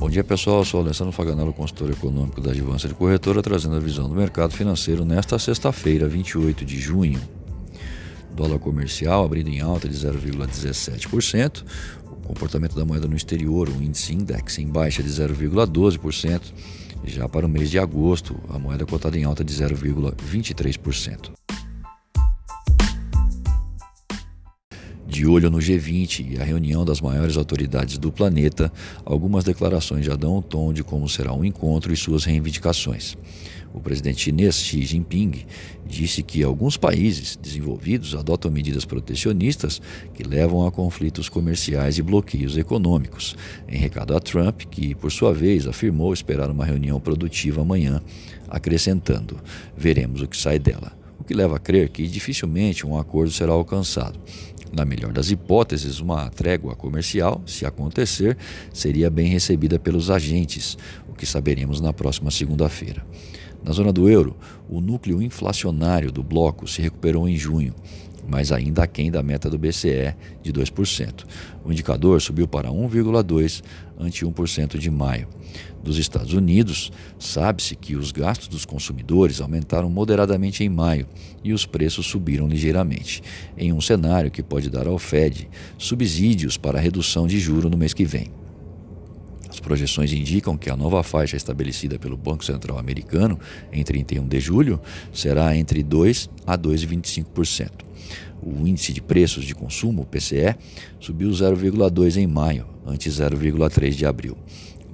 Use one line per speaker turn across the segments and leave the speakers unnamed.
Bom dia pessoal, eu sou Alessandro Faganello, consultor econômico da Advança de Corretora, trazendo a visão do mercado financeiro nesta sexta-feira, 28 de junho. Dólar comercial abrindo em alta de 0,17%. O comportamento da moeda no exterior, o índice index em baixa de 0,12%. Já para o mês de agosto, a moeda cotada em alta de 0,23%. De olho no G20 e a reunião das maiores autoridades do planeta, algumas declarações já dão o tom de como será o um encontro e suas reivindicações. O presidente chinês Xi Jinping disse que alguns países desenvolvidos adotam medidas protecionistas que levam a conflitos comerciais e bloqueios econômicos. Em recado a Trump, que por sua vez afirmou esperar uma reunião produtiva amanhã, acrescentando: veremos o que sai dela. O que leva a crer que dificilmente um acordo será alcançado. Na melhor das hipóteses, uma trégua comercial, se acontecer, seria bem recebida pelos agentes, o que saberemos na próxima segunda-feira. Na zona do euro, o núcleo inflacionário do bloco se recuperou em junho, mas ainda aquém da meta do BCE de 2%. O indicador subiu para 1,2% ante 1% de maio. Dos Estados Unidos, sabe-se que os gastos dos consumidores aumentaram moderadamente em maio e os preços subiram ligeiramente, em um cenário que pode dar ao Fed subsídios para a redução de juro no mês que vem. As projeções indicam que a nova faixa estabelecida pelo Banco Central americano em 31 de julho será entre 2 a 2,25%. O índice de preços de consumo, PCE, subiu 0,2 em maio, ante 0,3 de abril.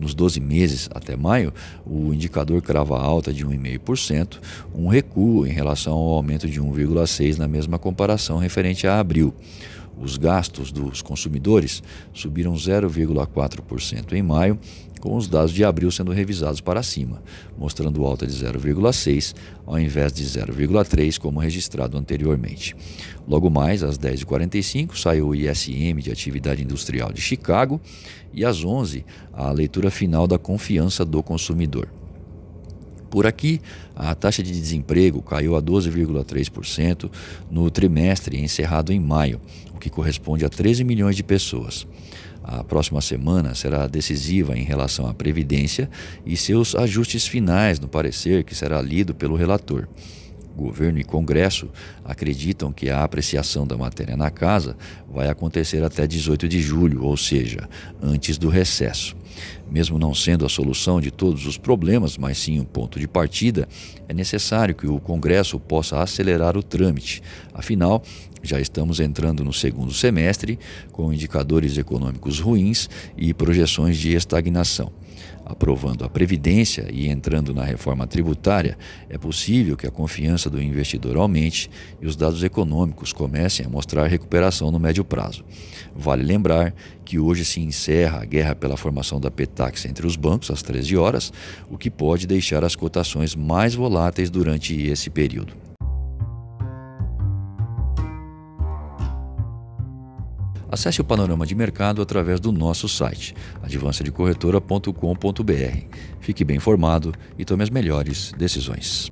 Nos 12 meses até maio, o indicador crava alta de 1,5%, um recuo em relação ao aumento de 1,6% na mesma comparação referente a abril. Os gastos dos consumidores subiram 0,4% em maio, com os dados de abril sendo revisados para cima, mostrando alta de 0,6 ao invés de 0,3 como registrado anteriormente. Logo mais, às 10h45, saiu o ISM de atividade industrial de Chicago e às 11 a leitura final da confiança do consumidor. Por aqui, a taxa de desemprego caiu a 12,3% no trimestre encerrado em maio, o que corresponde a 13 milhões de pessoas. A próxima semana será decisiva em relação à Previdência e seus ajustes finais no parecer que será lido pelo relator. Governo e Congresso acreditam que a apreciação da matéria na casa vai acontecer até 18 de julho, ou seja, antes do recesso. Mesmo não sendo a solução de todos os problemas, mas sim um ponto de partida, é necessário que o Congresso possa acelerar o trâmite. Afinal, já estamos entrando no segundo semestre com indicadores econômicos ruins e projeções de estagnação. Aprovando a Previdência e entrando na reforma tributária, é possível que a confiança do investidor aumente e os dados econômicos comecem a mostrar recuperação no médio prazo. Vale lembrar que hoje se encerra a guerra pela formação da Petax entre os bancos às 13 horas, o que pode deixar as cotações mais voláteis durante esse período. Acesse o panorama de mercado através do nosso site, advancedecorretora.com.br. Fique bem informado e tome as melhores decisões.